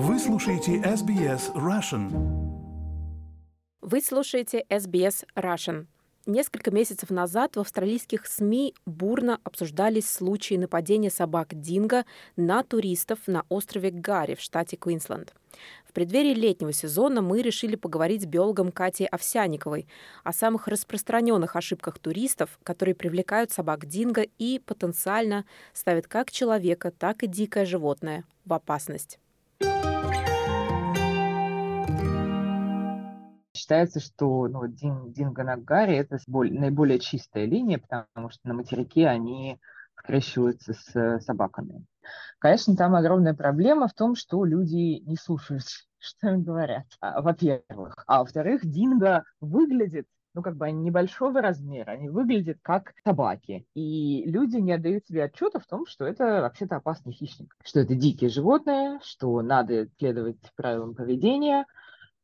Вы слушаете SBS Russian. Вы слушаете SBS Russian. Несколько месяцев назад в австралийских СМИ бурно обсуждались случаи нападения собак Динго на туристов на острове Гарри в штате Квинсленд. В преддверии летнего сезона мы решили поговорить с биологом Катей Овсяниковой о самых распространенных ошибках туристов, которые привлекают собак Динго и потенциально ставят как человека, так и дикое животное в опасность. Считается, что ну, дин, динго-нагари – это наиболее чистая линия, потому что на материке они скрещиваются с собаками. Конечно, там огромная проблема в том, что люди не слушают, что им говорят, а, во-первых. А во-вторых, динго выглядит ну, как бы они небольшого размера, они выглядят как собаки. И люди не отдают себе отчета в том, что это вообще-то опасный хищник, что это дикие животные, что надо следовать правилам поведения,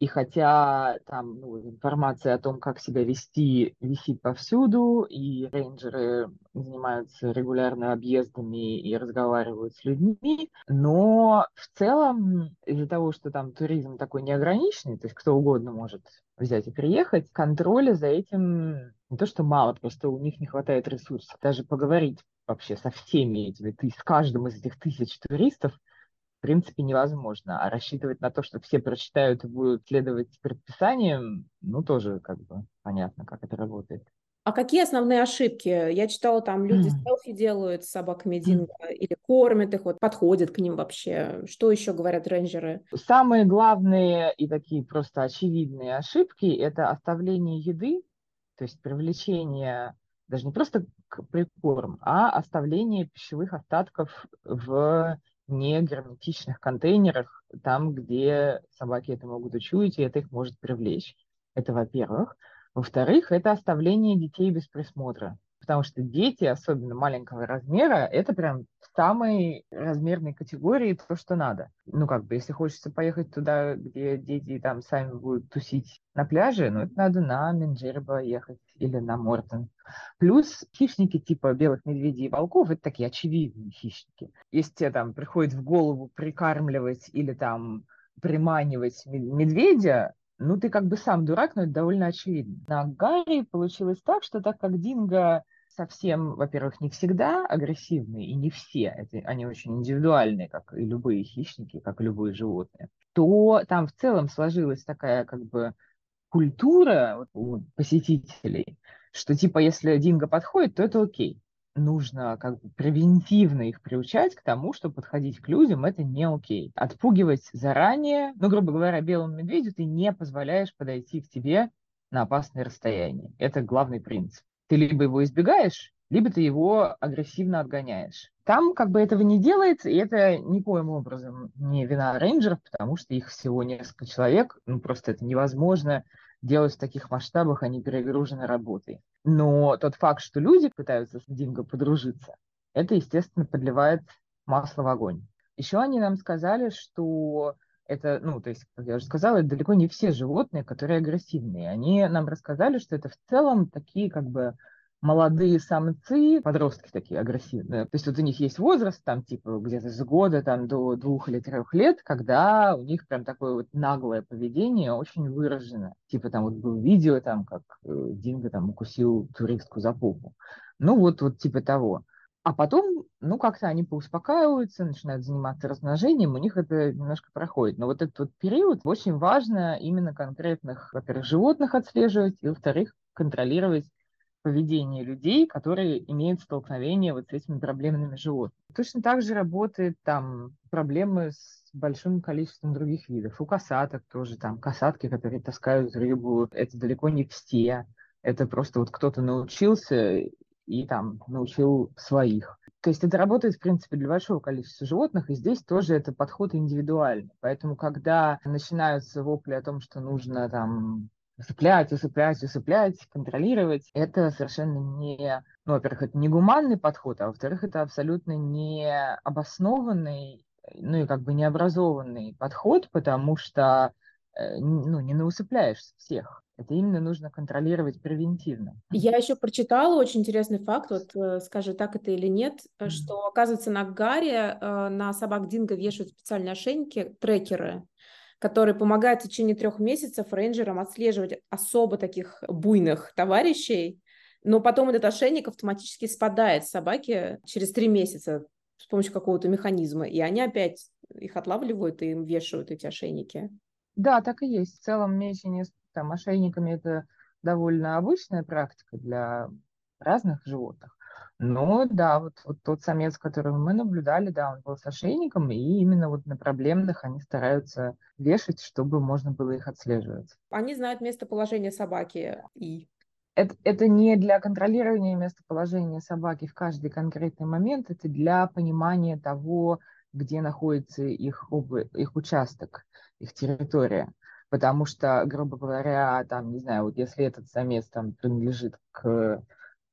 и хотя там ну, информация о том, как себя вести, висит повсюду, и рейнджеры занимаются регулярно объездами и разговаривают с людьми, но в целом из-за того, что там туризм такой неограниченный, то есть кто угодно может взять и приехать, контроля за этим не то что мало, просто у них не хватает ресурсов. Даже поговорить вообще со всеми этими, ты с каждым из этих тысяч туристов – принципе невозможно. А рассчитывать на то, что все прочитают и будут следовать предписаниям, ну, тоже как бы понятно, как это работает. А какие основные ошибки? Я читала, там люди mm. селфи делают с собаками Динго mm. или кормят их, вот подходят к ним вообще. Что еще говорят рейнджеры? Самые главные и такие просто очевидные ошибки – это оставление еды, то есть привлечение даже не просто к прикорм, а оставление пищевых остатков в не герметичных контейнерах, там, где собаки это могут учуять, и это их может привлечь. Это во-первых. Во-вторых, это оставление детей без присмотра потому что дети, особенно маленького размера, это прям самой размерной категории то, что надо. Ну, как бы, если хочется поехать туда, где дети там сами будут тусить на пляже, ну, это надо на Менджерба ехать или на Мортон. Плюс хищники типа белых медведей и волков, это такие очевидные хищники. Если тебе там приходит в голову прикармливать или там приманивать медведя, ну, ты как бы сам дурак, но это довольно очевидно. На Гарри получилось так, что так как Динго совсем, во-первых, не всегда агрессивные, и не все, это, они очень индивидуальные, как и любые хищники, как и любые животные, то там в целом сложилась такая как бы культура у посетителей, что типа если динго подходит, то это окей. Нужно как бы превентивно их приучать к тому, что подходить к людям это не окей. Отпугивать заранее, ну, грубо говоря, белому медведю ты не позволяешь подойти к тебе на опасное расстояние. Это главный принцип. Ты либо его избегаешь, либо ты его агрессивно отгоняешь. Там как бы этого не делается, и это никоим образом не вина рейнджеров, потому что их всего несколько человек, ну просто это невозможно делать в таких масштабах, они перегружены работой. Но тот факт, что люди пытаются с Динго подружиться, это, естественно, подливает масло в огонь. Еще они нам сказали, что это, ну, то есть, как я уже сказала, это далеко не все животные, которые агрессивные. Они нам рассказали, что это в целом такие как бы молодые самцы, подростки такие агрессивные. То есть вот у них есть возраст, там, типа, где-то с года там, до двух или трех лет, когда у них прям такое вот наглое поведение очень выражено. Типа там вот было видео, там, как э, Динго там укусил туристку за попу. Ну вот, вот типа того. А потом, ну, как-то они поуспокаиваются, начинают заниматься размножением, у них это немножко проходит. Но вот этот вот период очень важно именно конкретных, во-первых, животных отслеживать, и, во-вторых, контролировать поведение людей, которые имеют столкновение вот с этими проблемными животными. Точно так же работает там проблемы с большим количеством других видов. У касаток тоже там касатки, которые таскают рыбу, это далеко не все. Это просто вот кто-то научился и там научил своих. То есть это работает, в принципе, для большого количества животных, и здесь тоже это подход индивидуальный. Поэтому, когда начинаются вопли о том, что нужно там усыплять, усыплять, усыплять, контролировать, это совершенно не, ну, во-первых, это не гуманный подход, а во-вторых, это абсолютно не обоснованный, ну и как бы необразованный подход, потому что э, ну, не наусыпляешь всех. Это именно нужно контролировать превентивно. Я еще прочитала очень интересный факт, вот э, скажи, так это или нет, mm-hmm. что, оказывается, на Гаре э, на собак Динго вешают специальные ошейники, трекеры, которые помогают в течение трех месяцев рейнджерам отслеживать особо таких буйных товарищей, но потом этот ошейник автоматически спадает с собаки через три месяца с помощью какого-то механизма, и они опять их отлавливают и им вешают эти ошейники. Да, так и есть. В целом мечение там, ошейниками это довольно обычная практика для разных животных. Но да, вот, вот тот самец, которого мы наблюдали, да, он был с ошейником, и именно вот на проблемных они стараются вешать, чтобы можно было их отслеживать. Они знают местоположение собаки и это, это не для контролирования местоположения собаки в каждый конкретный момент, это для понимания того, где находится их, их участок, их территория. Потому что, грубо говоря, там, не знаю, вот если этот самец там принадлежит к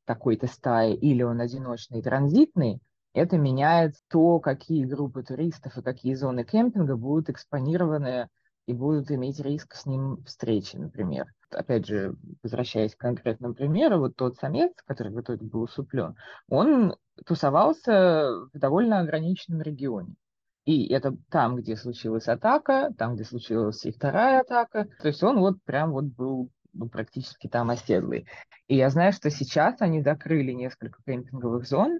такой-то стае или он одиночный транзитный, это меняет то, какие группы туристов и какие зоны кемпинга будут экспонированы и будут иметь риск с ним встречи, например. Опять же, возвращаясь к конкретному примеру, вот тот самец, который в итоге был усуплен, он тусовался в довольно ограниченном регионе. И это там, где случилась атака, там, где случилась и вторая атака. То есть он вот прям вот был ну, практически там оседлый. И я знаю, что сейчас они закрыли несколько кемпинговых зон,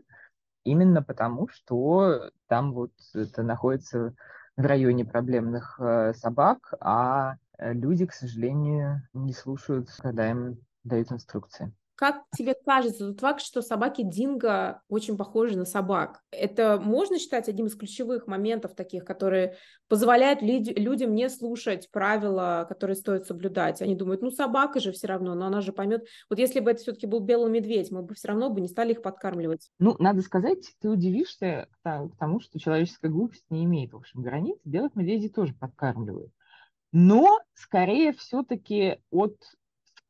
именно потому, что там вот это находится в районе проблемных э, собак, а э, люди, к сожалению, не слушают, когда им дают инструкции. Как тебе кажется тот факт, что собаки динго очень похожи на собак? Это можно считать одним из ключевых моментов таких, которые позволяют люд- людям не слушать правила, которые стоит соблюдать. Они думают, ну собака же все равно, но она же поймет. Вот если бы это все-таки был белый медведь, мы бы все равно бы не стали их подкармливать. Ну, надо сказать, ты удивишься к тому, что человеческая глупость не имеет, в общем, границ. Белых медведей тоже подкармливают. Но, скорее, все-таки от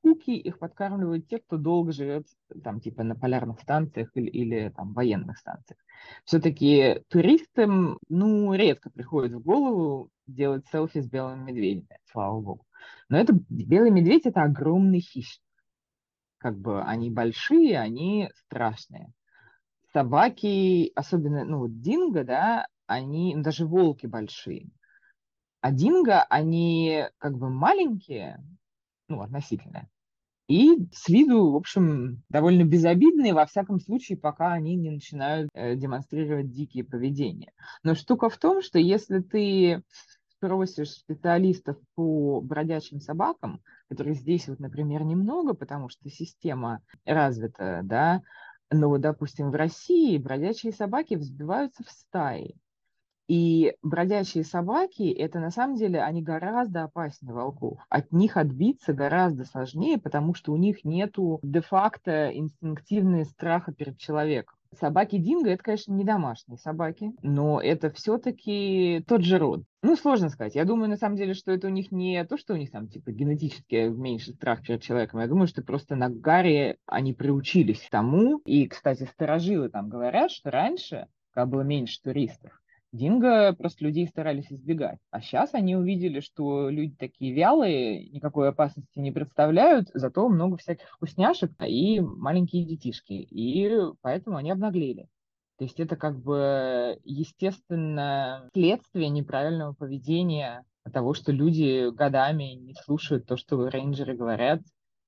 скуки их подкармливают те, кто долго живет там типа на полярных станциях или, или там военных станциях. Все-таки туристам, ну, редко приходит в голову делать селфи с белыми медведями, слава богу. Но это белый медведь это огромный хищник. Как бы они большие, они страшные. Собаки, особенно, ну, вот динго, да, они, ну, даже волки большие. А динго, они как бы маленькие, ну, относительно. И с виду, в общем, довольно безобидные, во всяком случае, пока они не начинают э, демонстрировать дикие поведения. Но штука в том, что если ты спросишь специалистов по бродячим собакам, которых здесь вот, например, немного, потому что система развита, да, но, допустим, в России бродячие собаки взбиваются в стаи. И бродячие собаки, это на самом деле, они гораздо опаснее волков. От них отбиться гораздо сложнее, потому что у них нету де-факто инстинктивного страха перед человеком. Собаки Динго это, конечно, не домашние собаки, но это все-таки тот же род. Ну, сложно сказать. Я думаю, на самом деле, что это у них не то, что у них там, типа, генетически меньше страх перед человеком. Я думаю, что просто на Гарри они приучились к тому. И, кстати, сторожилы там говорят, что раньше, когда было меньше туристов, Динго просто людей старались избегать. А сейчас они увидели, что люди такие вялые, никакой опасности не представляют, зато много всяких вкусняшек и маленькие детишки. И поэтому они обнаглели. То есть это как бы естественное следствие неправильного поведения того, что люди годами не слушают то, что рейнджеры говорят,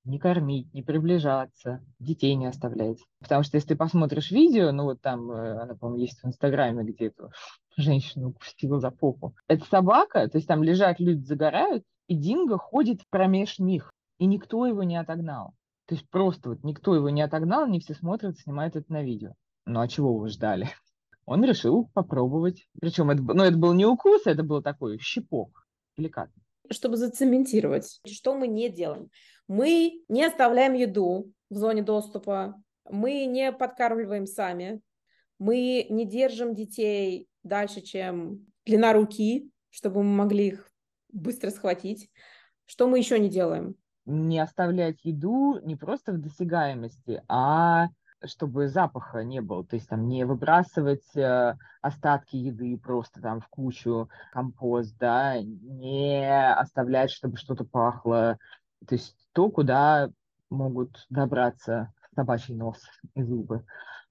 не кормить, не приближаться, детей не оставлять. Потому что если ты посмотришь видео, ну вот там, э, она, по-моему, есть в Инстаграме, где эту женщину упустила за попу. Это собака, то есть там лежат люди, загорают, и Динго ходит промеж них, и никто его не отогнал. То есть просто вот никто его не отогнал, они все смотрят, снимают это на видео. Ну а чего вы ждали? Он решил попробовать. Причем это, ну, это был не укус, это был такой щипок деликатный. Чтобы зацементировать, что мы не делаем. Мы не оставляем еду в зоне доступа, мы не подкармливаем сами, мы не держим детей дальше, чем длина руки, чтобы мы могли их быстро схватить. Что мы еще не делаем? Не оставлять еду не просто в досягаемости, а чтобы запаха не было, то есть там не выбрасывать э, остатки еды просто там в кучу компост, да, не оставлять, чтобы что-то пахло, то есть то, куда могут добраться собачий нос и зубы.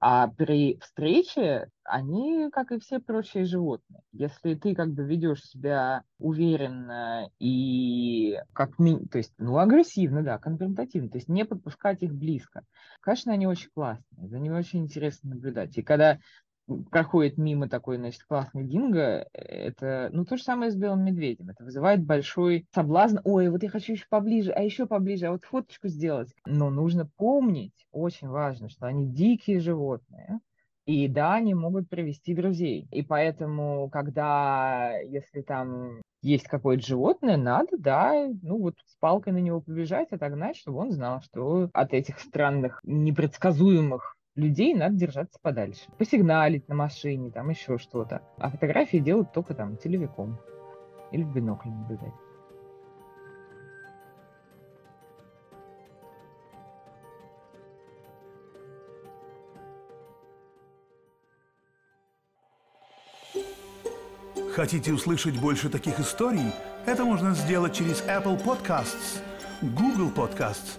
А при встрече они, как и все прочие животные. Если ты как бы ведешь себя уверенно и как ми... то есть, ну, агрессивно, да, конфронтативно, то есть не подпускать их близко. Конечно, они очень классные, за ними очень интересно наблюдать. И когда проходит мимо такой, значит, классный динго, это, ну, то же самое с белым медведем. Это вызывает большой соблазн. Ой, вот я хочу еще поближе, а еще поближе, а вот фоточку сделать. Но нужно помнить, очень важно, что они дикие животные. И да, они могут привести друзей. И поэтому, когда, если там есть какое-то животное, надо, да, ну вот с палкой на него побежать, отогнать, чтобы он знал, что от этих странных, непредсказуемых людей надо держаться подальше. Посигналить на машине, там еще что-то. А фотографии делают только там телевиком или в бинокль наблюдать. Хотите услышать больше таких историй? Это можно сделать через Apple Podcasts, Google Podcasts,